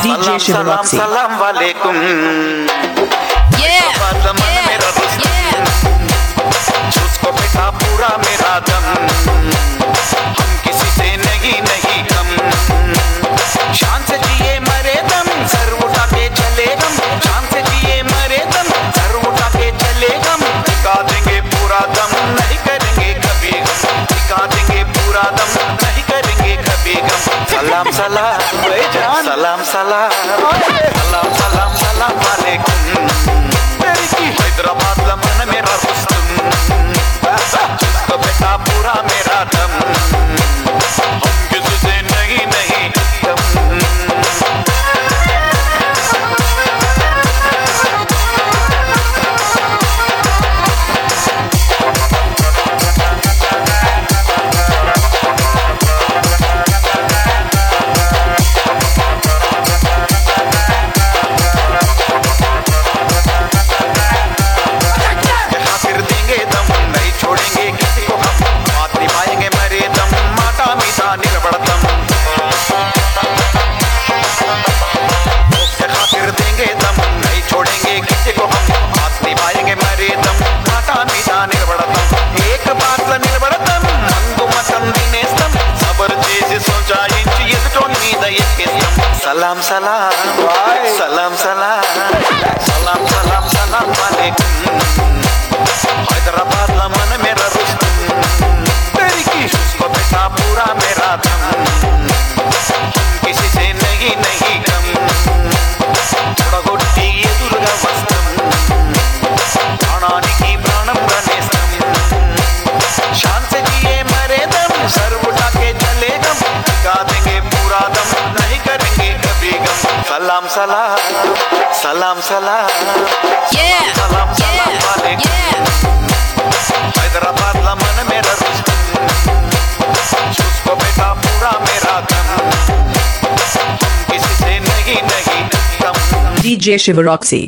सलाम Shivaroxy. सलाम वालेकुम. उसको बेटा पूरा मेरा दम। हम किसी से नहीं नहीं कम शान से जिए मरे दम सर उठा के चले गम। शान से जिए मरे दम सर उठा के चले गम। दिखा देंगे पूरा दम नहीं करेंगे कभी गम। दिखा देंगे पूरा दम नहीं करेंगे कभी गम सलाम सलाम सलाम सलाम सलाम सलाम सलाम वालेकुम हैदराबाद लमन मेरा रुस्तम जिसको salam salam. Salam salam. Salam salam. सलाम सलाम सलाम सलाम Yeah, सलाम सलाम yeah, वालेकुम yeah. हैदराबाद लमन मेरा रुस्तम उसको बेटा पूरा मेरा दम किसी से नहीं नहीं कम DJ Shivaroxy.